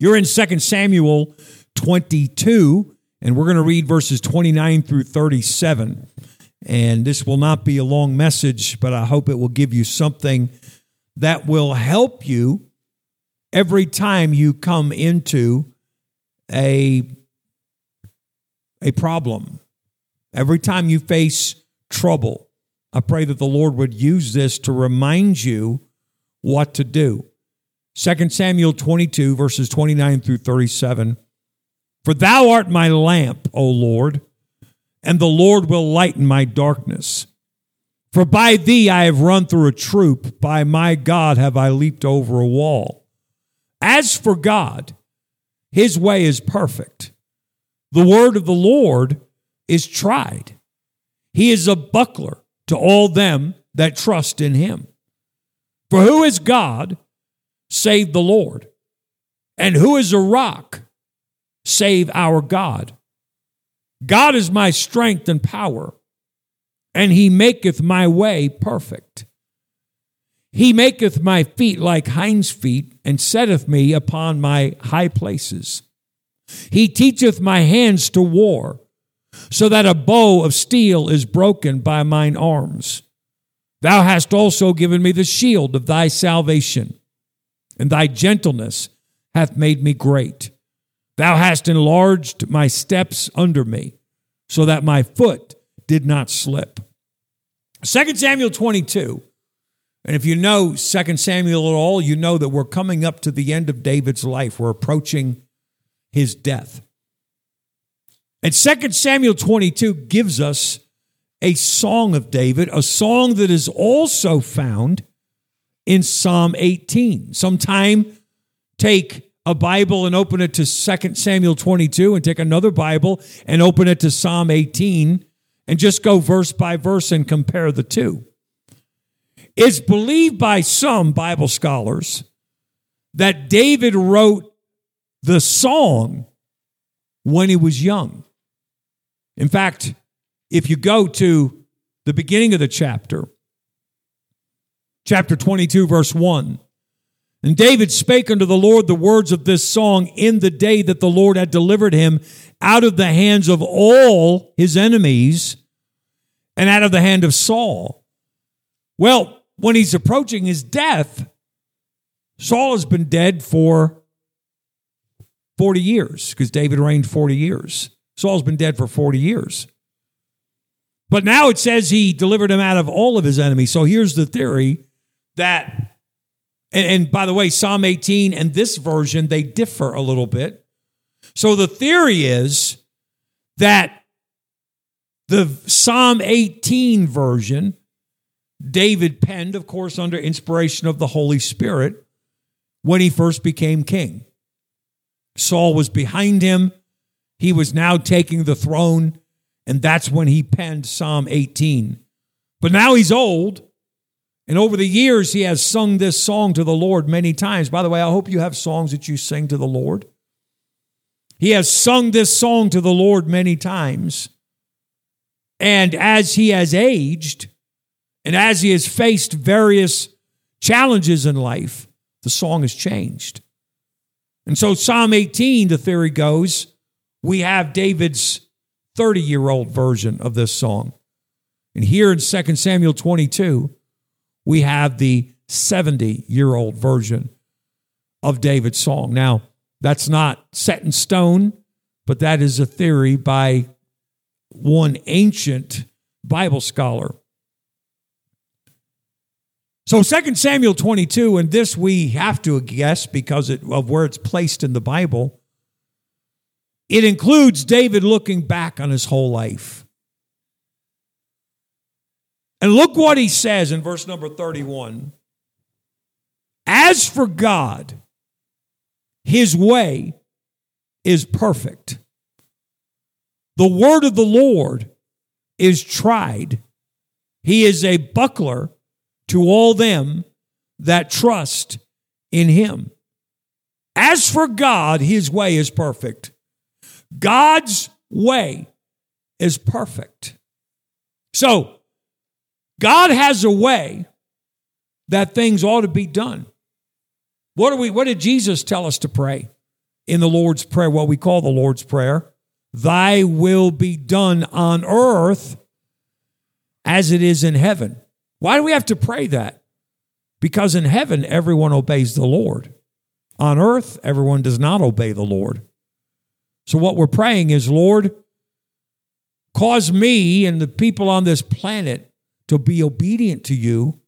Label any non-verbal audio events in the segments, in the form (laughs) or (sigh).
You're in 2 Samuel 22, and we're going to read verses 29 through 37. And this will not be a long message, but I hope it will give you something that will help you every time you come into a, a problem, every time you face trouble. I pray that the Lord would use this to remind you what to do. 2 Samuel 22, verses 29 through 37. For thou art my lamp, O Lord, and the Lord will lighten my darkness. For by thee I have run through a troop, by my God have I leaped over a wall. As for God, his way is perfect. The word of the Lord is tried. He is a buckler to all them that trust in him. For who is God save the Lord? And who is a rock save our God? God is my strength and power, and he maketh my way perfect. He maketh my feet like hinds' feet, and setteth me upon my high places. He teacheth my hands to war, so that a bow of steel is broken by mine arms. Thou hast also given me the shield of thy salvation, and thy gentleness hath made me great. Thou hast enlarged my steps under me, so that my foot did not slip. 2 Samuel 22. And if you know 2 Samuel at all, you know that we're coming up to the end of David's life. We're approaching his death. And 2 Samuel 22 gives us a song of David, a song that is also found in Psalm 18. Sometime take a Bible and open it to 2 Samuel 22 and take another Bible and open it to Psalm 18 and just go verse by verse and compare the two. It's believed by some Bible scholars that David wrote the song when he was young. In fact, if you go to the beginning of the chapter, chapter 22, verse 1, and David spake unto the Lord the words of this song in the day that the Lord had delivered him out of the hands of all his enemies and out of the hand of Saul. Well, when he's approaching his death, Saul has been dead for 40 years because David reigned 40 years. Saul's been dead for 40 years. But now it says he delivered him out of all of his enemies. So here's the theory that, and, and, by the way, Psalm 18 and this version, they differ a little bit. So the theory is that the Psalm 18 version, David penned, of course, under inspiration of the Holy Spirit when he first became king. Saul was behind him. He was now taking the throne, and that's when he penned Psalm 18. But now he's old, and over the years, he has sung this song to the Lord many times. By the way, I hope you have songs that you sing to the Lord. He has sung this song to the Lord many times. And as he has aged, and as he has faced various challenges in life, the song has changed. And so, Psalm 18, the theory goes, we have David's 30 year old version of this song. And here in 2 Samuel 22, we have the 70 year old version of David's song. Now, that's not set in stone, but that is a theory by one ancient Bible scholar. So 2 Samuel 22, and this we have to guess because of where it's placed in the Bible. It includes David looking back on his whole life. And look what he says in verse number 31. As for God, his way is perfect. The word of the Lord is tried. He is a buckler to all them that trust in him. As for God, his way is perfect. God's way is perfect. So, God has a way that things ought to be done. What, do we, what did Jesus tell us to pray? in the Lord's Prayer, what we call the Lord's Prayer Thy will be done on earth as it is in heaven. Why do we have to pray that? Because in heaven, everyone obeys the Lord. On earth, everyone does not obey the Lord. So, what we're praying is, Lord, cause me and the people on this planet to be obedient to you,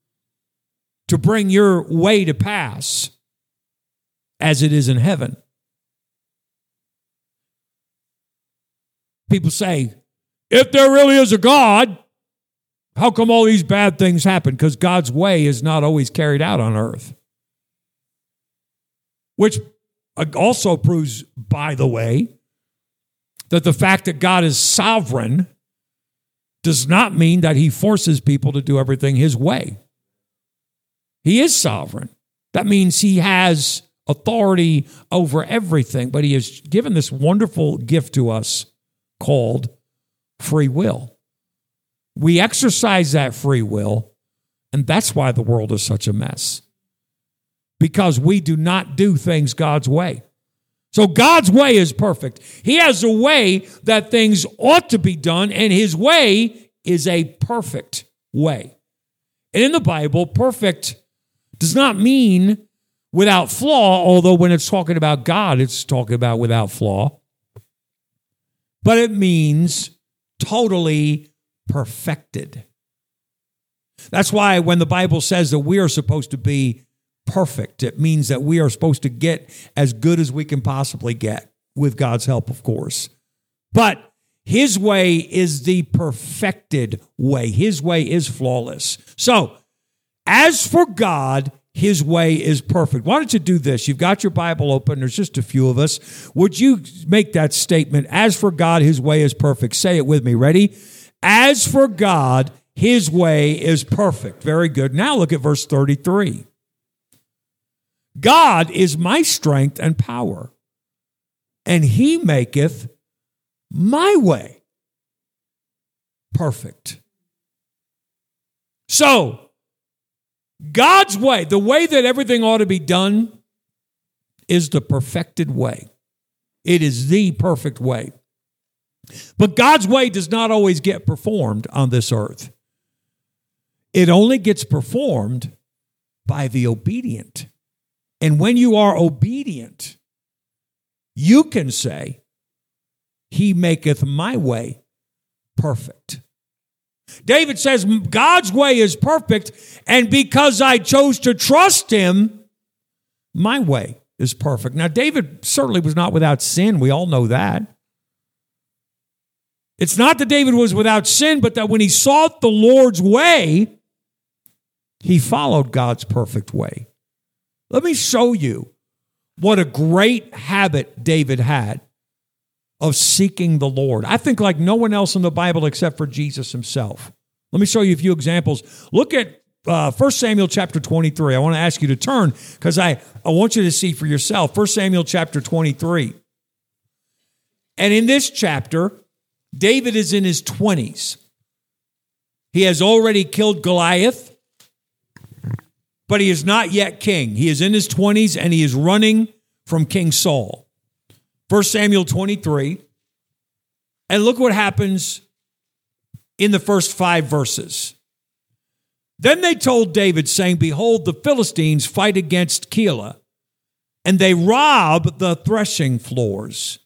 to bring your way to pass as it is in heaven. People say, if there really is a God, how come all these bad things happen? Because God's way is not always carried out on earth. Which uh, also proves, by the way, that the fact that God is sovereign does not mean that he forces people to do everything his way. He is sovereign. That means he has authority over everything, but he has given this wonderful gift to us called free will. We exercise that free will, and that's why the world is such a mess. Because we do not do things God's way. So God's way is perfect. He has a way that things ought to be done, and His way is a perfect way. And in the Bible, perfect does not mean without flaw, although when it's talking about God, it's talking about without flaw but it means totally perfected. That's why when the Bible says that we are supposed to be perfect, it means that we are supposed to get as good as we can possibly get with God's help, of course. But his way is the perfected way. His way is flawless. So, as for God, his way is perfect. Why don't you do this? You've got your Bible open. There's just a few of us. Would you make that statement? As for God, his way is perfect. Say it with me. Ready? As for God, his way is perfect. Very good. Now look at verse 33. God is my strength and power, and he maketh my way perfect. So, God's way, the way that everything ought to be done, is the perfected way. It is the perfect way. But God's way does not always get performed on this earth. It only gets performed by the obedient. And when you are obedient, you can say, He maketh my way perfect. David says, God's way is perfect, and because I chose to trust him, my way is perfect. Now, David certainly was not without sin. We all know that. It's not that David was without sin, but that when he sought the Lord's way, he followed God's perfect way. Let me show you what a great habit David had of seeking the Lord. I think like no one else in the Bible except for Jesus himself. Let me show you a few examples. Look at uh, 1 Samuel chapter 23. I want to ask you to turn because I, I want you to see for yourself. 1 Samuel chapter 23. And in this chapter, David is in his 20s. He has already killed Goliath, but he is not yet king. He is in his 20s and he is running from King Saul. 1 Samuel 23. And look what happens in the first five verses. Then they told David, saying, Behold, the Philistines fight against Keilah, and they rob the threshing floors.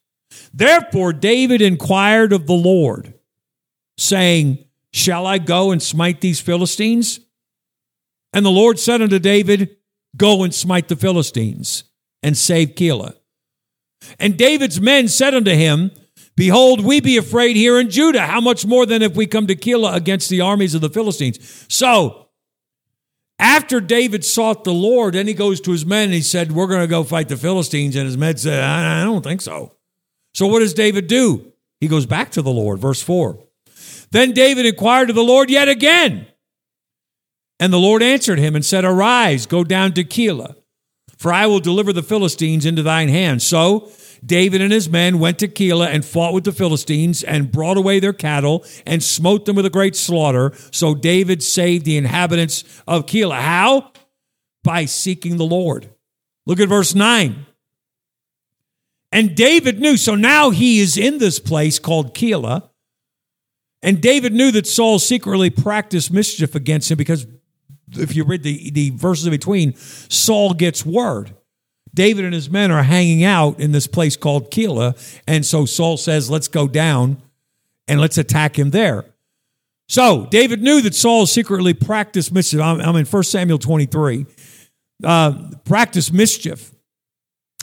Therefore, David inquired of the Lord, saying, Shall I go and smite these Philistines? And the Lord said unto David, Go and smite the Philistines, and save Keilah. And David's men said unto him, Behold, we be afraid here in Judah. How much more than if we come to Keilah against the armies of the Philistines? So, after David sought the Lord, then he goes to his men and he said, We're going to go fight the Philistines. And his men said, I don't think so. So, what does David do? He goes back to the Lord. Verse 4. Then David inquired of the Lord yet again. And the Lord answered him and said, Arise, go down to Keilah for I will deliver the Philistines into thine hand. So David and his men went to Keilah and fought with the Philistines and brought away their cattle and smote them with a great slaughter. So David saved the inhabitants of Keilah. How? By seeking the Lord. Look at verse 9. And David knew. So now he is in this place called Keilah. And David knew that Saul secretly practiced mischief against him because if you read the, the verses in between, Saul gets word. David and his men are hanging out in this place called Keilah. And so Saul says, let's go down and let's attack him there. So David knew that Saul secretly practiced mischief. I'm, I'm in 1 Samuel 23. Uh, practiced mischief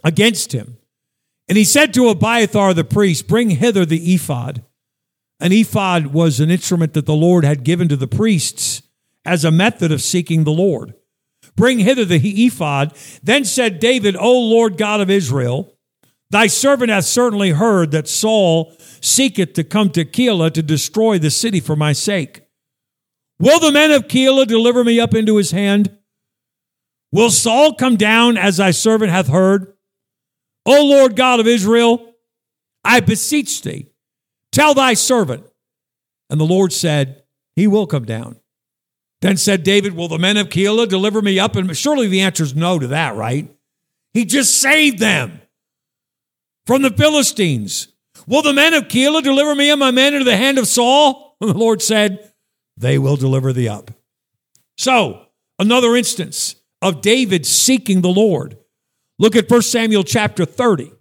against him. And he said to Abiathar the priest, Bring hither the ephod. An ephod was an instrument that the Lord had given to the priests as a method of seeking the Lord. Bring hither the ephod. Then said David, O Lord God of Israel, thy servant hath certainly heard that Saul seeketh to come to Keilah to destroy the city for my sake. Will the men of Keilah deliver me up into his hand? Will Saul come down as thy servant hath heard? O Lord God of Israel, I beseech thee, Tell thy servant. And the Lord said, He will come down. Then said David, Will the men of Keilah deliver me up? And surely the answer is no to that, right? He just saved them from the Philistines. Will the men of Keilah deliver me and my men into the hand of Saul? And (laughs) the Lord said, They will deliver thee up. So, another instance of David seeking the Lord. Look at 1 Samuel chapter 30.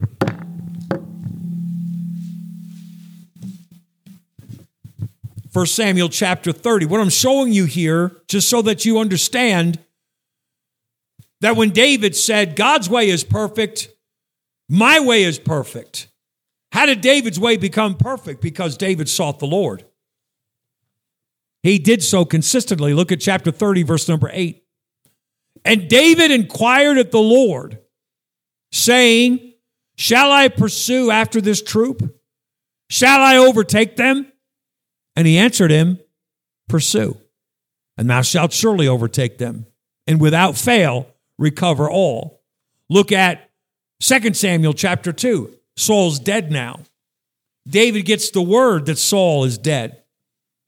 1 Samuel chapter 30. What I'm showing you here, just so that you understand that when David said, God's way is perfect, my way is perfect. How did David's way become perfect? Because David sought the Lord. He did so consistently. Look at chapter 30, verse number 8. And David inquired at the Lord, saying, Shall I pursue after this troop? Shall I overtake them? And he answered him, Pursue, and thou shalt surely overtake them, and without fail recover all. Look at 2 Samuel chapter 2. Saul's dead now. David gets the word that Saul is dead.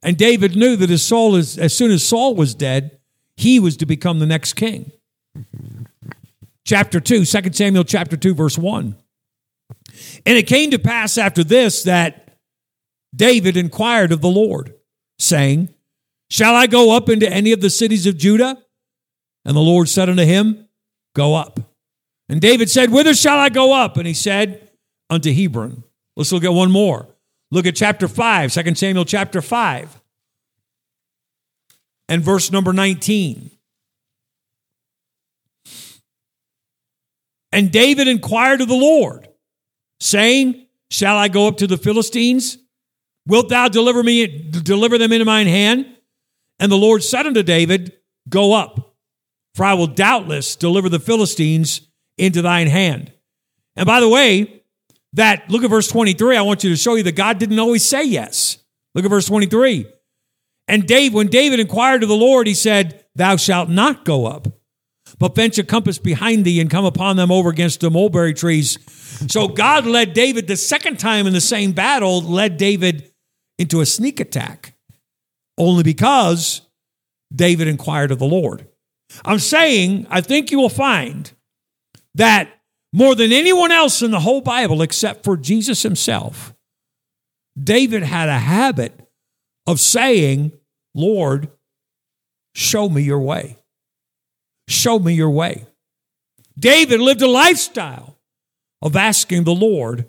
And David knew that as, Saul is, as soon as Saul was dead, he was to become the next king. Chapter 2, 2 Samuel chapter 2, verse 1. And it came to pass after this that David inquired of the Lord, saying, Shall I go up into any of the cities of Judah? And the Lord said unto him, Go up. And David said, Whither shall I go up? And he said, Unto Hebron. Let's look at one more. Look at chapter 5, 2 Samuel chapter 5, and verse number 19. And David inquired of the Lord, saying, Shall I go up to the Philistines? Wilt thou deliver me deliver them into mine hand? And the Lord said unto David, Go up, for I will doubtless deliver the Philistines into thine hand. And by the way, that look at verse 23. I want you to show you that God didn't always say yes. Look at verse 23. And Dave, when David inquired of the Lord, he said, Thou shalt not go up, but bench a compass behind thee and come upon them over against the mulberry trees. So God led David the second time in the same battle, led David into a sneak attack only because David inquired of the Lord. I'm saying, I think you will find that more than anyone else in the whole Bible, except for Jesus himself, David had a habit of saying, Lord, show me your way. Show me your way. David lived a lifestyle of asking the Lord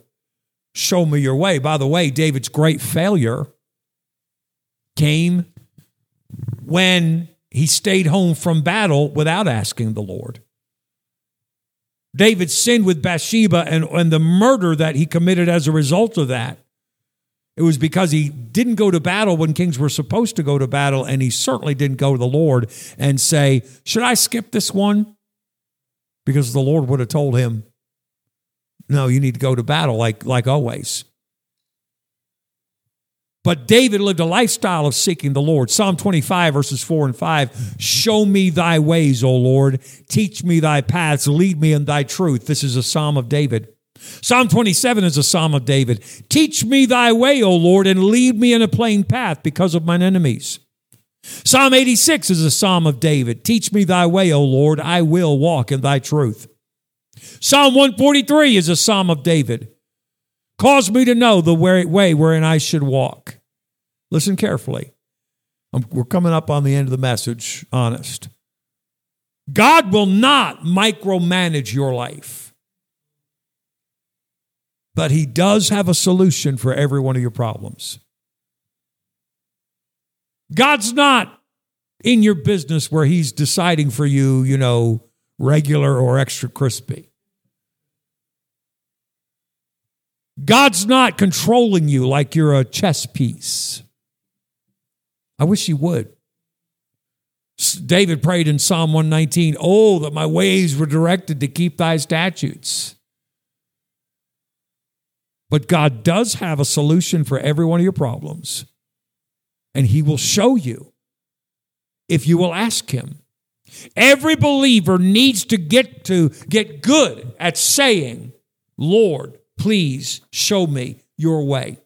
show me your way. By the way, David's great failure came when he stayed home from battle without asking the Lord. David sinned with Bathsheba and, and the murder that he committed as a result of that. It was because he didn't go to battle when kings were supposed to go to battle, and he certainly didn't go to the Lord and say, Should I skip this one? Because the Lord would have told him, no, you need to go to battle like, like always. But David lived a lifestyle of seeking the Lord. Psalm 25, verses 4 and 5 Show me thy ways, O Lord. Teach me thy paths. Lead me in thy truth. This is a psalm of David. Psalm 27 is a psalm of David. Teach me thy way, O Lord, and lead me in a plain path because of mine enemies. Psalm 86 is a psalm of David. Teach me thy way, O Lord. I will walk in thy truth. Psalm 143 is a psalm of David. Cause me to know the way wherein I should walk. Listen carefully. Um, we're coming up on the end of the message, honest. God will not micromanage your life, but He does have a solution for every one of your problems. God's not in your business where He's deciding for you, you know, regular or extra crispy. God's not controlling you like you're a chess piece. I wish He would. David prayed in Psalm 119, Oh, that my ways were directed to keep thy statutes. But God does have a solution for every one of your problems, and He will show you if you will ask Him. Every believer needs to get to get good at saying, Lord, please show me your way.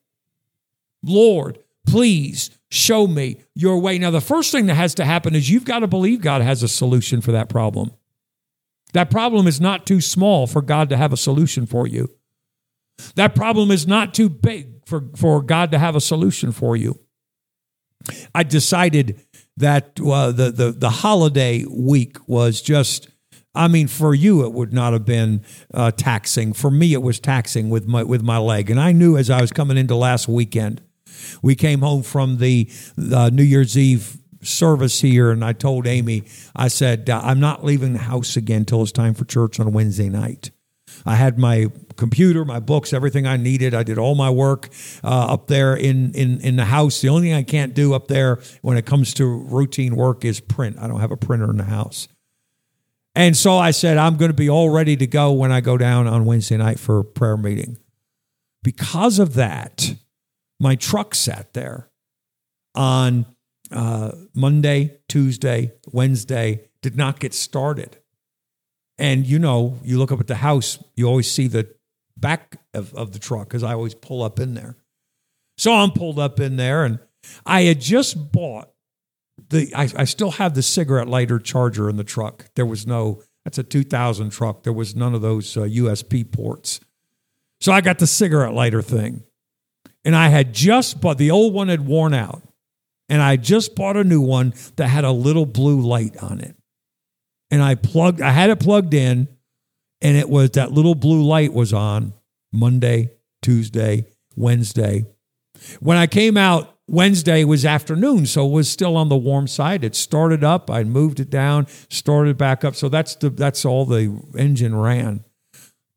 Lord, please show me your way. Now, the first thing that has to happen is you've got to believe God has a solution for that problem. That problem is not too small for God to have a solution for you. That problem is not too big for, for God to have a solution for you. I decided that uh, the, the, the holiday week was just, I mean, for you, it would not have been uh, taxing. For me, it was taxing with my, with my leg. And I knew as I was coming into last weekend, we came home from the uh, New Year's Eve service here, and I told Amy, I said, I'm not leaving the house again until it's time for church on Wednesday night. I had my computer, my books, everything I needed. I did all my work uh, up there in, in, in the house. The only thing I can't do up there when it comes to routine work is print. I don't have a printer in the house. And so I said, I'm going to be all ready to go when I go down on Wednesday night for a prayer meeting. Because of that, my truck sat there on uh, Monday, Tuesday, Wednesday, did not get started. And you know, you look up at the house, you always see the back of, of the truck because I always pull up in there. So I'm pulled up in there, and I had just bought the, I, I still have the cigarette lighter charger in the truck. There was no, that's a 2000 truck. There was none of those uh, USB ports. So I got the cigarette lighter thing. And I had just bought the old one had worn out. And I just bought a new one that had a little blue light on it. And I plugged I had it plugged in and it was that little blue light was on Monday, Tuesday, Wednesday. When I came out Wednesday was afternoon, so it was still on the warm side. It started up, I moved it down, started back up. So that's the that's all the engine ran.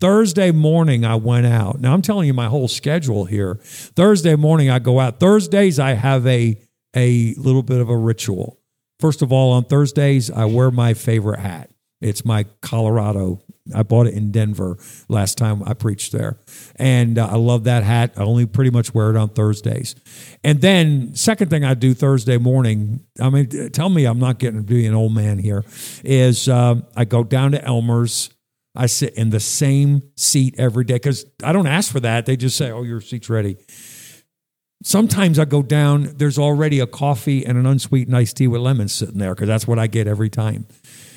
Thursday morning, I went out. Now, I'm telling you my whole schedule here. Thursday morning, I go out. Thursdays, I have a, a little bit of a ritual. First of all, on Thursdays, I wear my favorite hat. It's my Colorado. I bought it in Denver last time I preached there. And uh, I love that hat. I only pretty much wear it on Thursdays. And then, second thing I do Thursday morning, I mean, tell me I'm not getting to be an old man here, is um, I go down to Elmer's I sit in the same seat every day because I don't ask for that. They just say, oh, your seat's ready. Sometimes I go down, there's already a coffee and an unsweetened iced tea with lemons sitting there because that's what I get every time.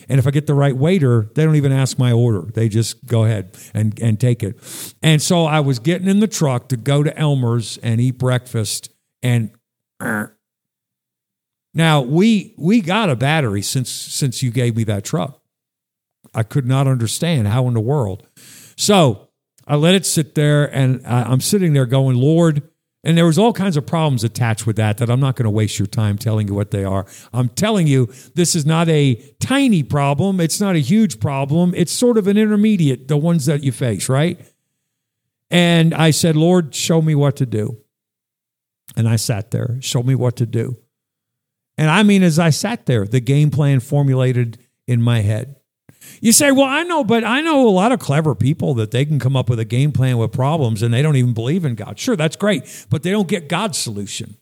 And if I get the right waiter, they don't even ask my order. They just go ahead and, and take it. And so I was getting in the truck to go to Elmer's and eat breakfast. And (clears throat) now we we got a battery since since you gave me that truck. I could not understand how in the world. So I let it sit there, and I'm sitting there going, Lord. And there was all kinds of problems attached with that that I'm not going to waste your time telling you what they are. I'm telling you this is not a tiny problem. It's not a huge problem. It's sort of an intermediate, the ones that you face, right? And I said, Lord, show me what to do. And I sat there, show me what to do. And I mean, as I sat there, the game plan formulated in my head. You say, well, I know, but I know a lot of clever people that they can come up with a game plan with problems and they don't even believe in God. Sure, that's great, but they don't get God's solution.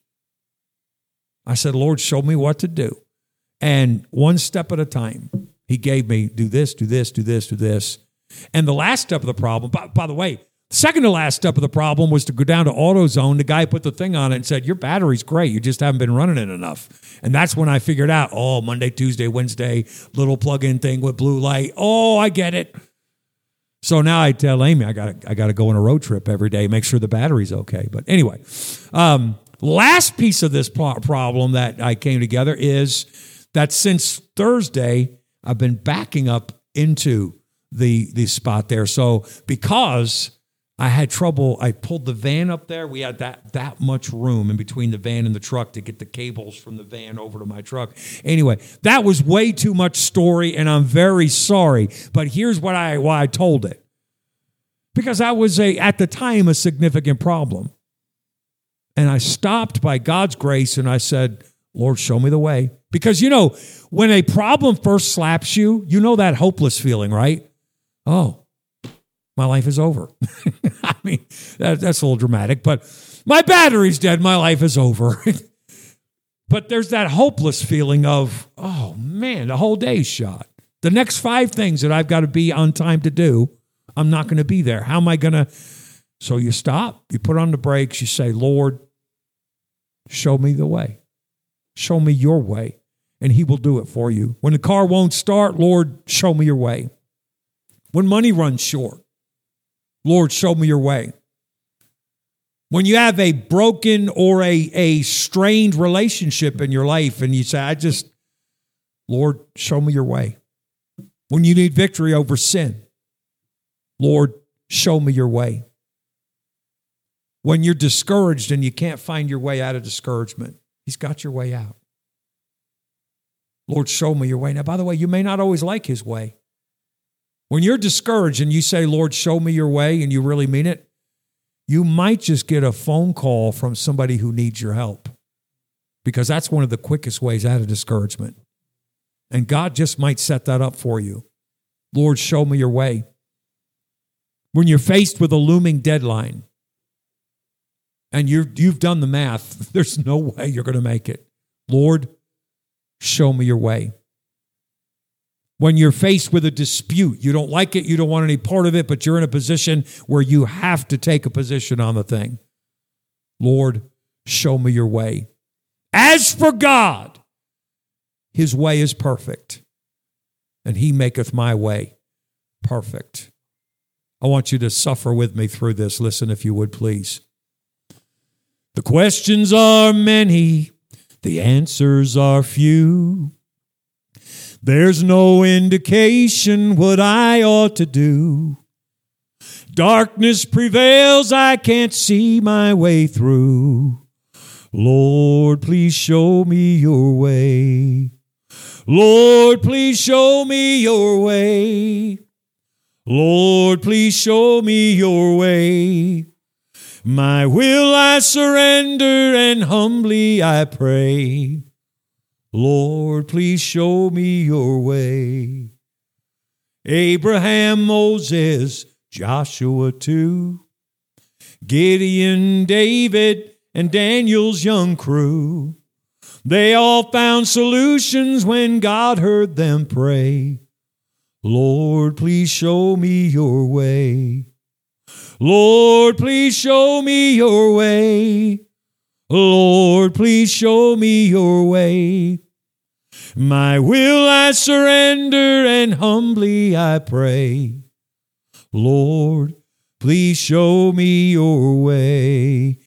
I said, Lord, show me what to do. And one step at a time, He gave me do this, do this, do this, do this. And the last step of the problem, by, by the way, Second to last step of the problem was to go down to AutoZone. The guy put the thing on it and said, Your battery's great. You just haven't been running it enough. And that's when I figured out, oh, Monday, Tuesday, Wednesday, little plug in thing with blue light. Oh, I get it. So now I tell Amy I got I got to go on a road trip every day, make sure the battery's okay. But anyway, um, last piece of this problem that I came together is that since Thursday I've been backing up into the the spot there. So because I had trouble. I pulled the van up there. We had that that much room in between the van and the truck to get the cables from the van over to my truck. Anyway, that was way too much story, and I'm very sorry. But here's what I why I told it. Because that was a at the time a significant problem. And I stopped by God's grace and I said, Lord, show me the way. Because you know, when a problem first slaps you, you know that hopeless feeling, right? Oh, my life is over. (laughs) I mean, that, that's a little dramatic, but my battery's dead. My life is over. (laughs) but there's that hopeless feeling of, oh man, the whole day's shot. The next five things that I've got to be on time to do, I'm not going to be there. How am I going to? So you stop, you put on the brakes, you say, Lord, show me the way. Show me your way. And he will do it for you. When the car won't start, Lord, show me your way. When money runs short, Lord, show me your way. When you have a broken or a, a strained relationship in your life and you say, I just, Lord, show me your way. When you need victory over sin, Lord, show me your way. When you're discouraged and you can't find your way out of discouragement, He's got your way out. Lord, show me your way. Now, by the way, you may not always like His way. When you're discouraged and you say, Lord, show me your way, and you really mean it, you might just get a phone call from somebody who needs your help because that's one of the quickest ways out of discouragement. And God just might set that up for you. Lord, show me your way. When you're faced with a looming deadline and you've, you've done the math, (laughs) there's no way you're going to make it. Lord, show me your way when you're faced with a dispute. You don't like it, you don't want any part of it, but you're in a position where you have to take a position on the thing. Lord, show me your way. As for God, his way is perfect, and he maketh my way perfect. I want you to suffer with me through this. Listen, if you would, please. The questions are many, the answers are few. There's no indication what I ought to do. Darkness prevails, I can't see my way through. Lord, please show me your way. Lord, please show me your way. Lord, please show me your way. My will I surrender and humbly I pray. Lord, please show me your way. Abraham, Moses, Joshua too, Gideon, David, and Daniel's young crew. They all found solutions when God heard them pray. Lord, please show me your way. Lord, please show me your way. Lord, please show me your way. My will I surrender and humbly I pray. Lord, please show me your way.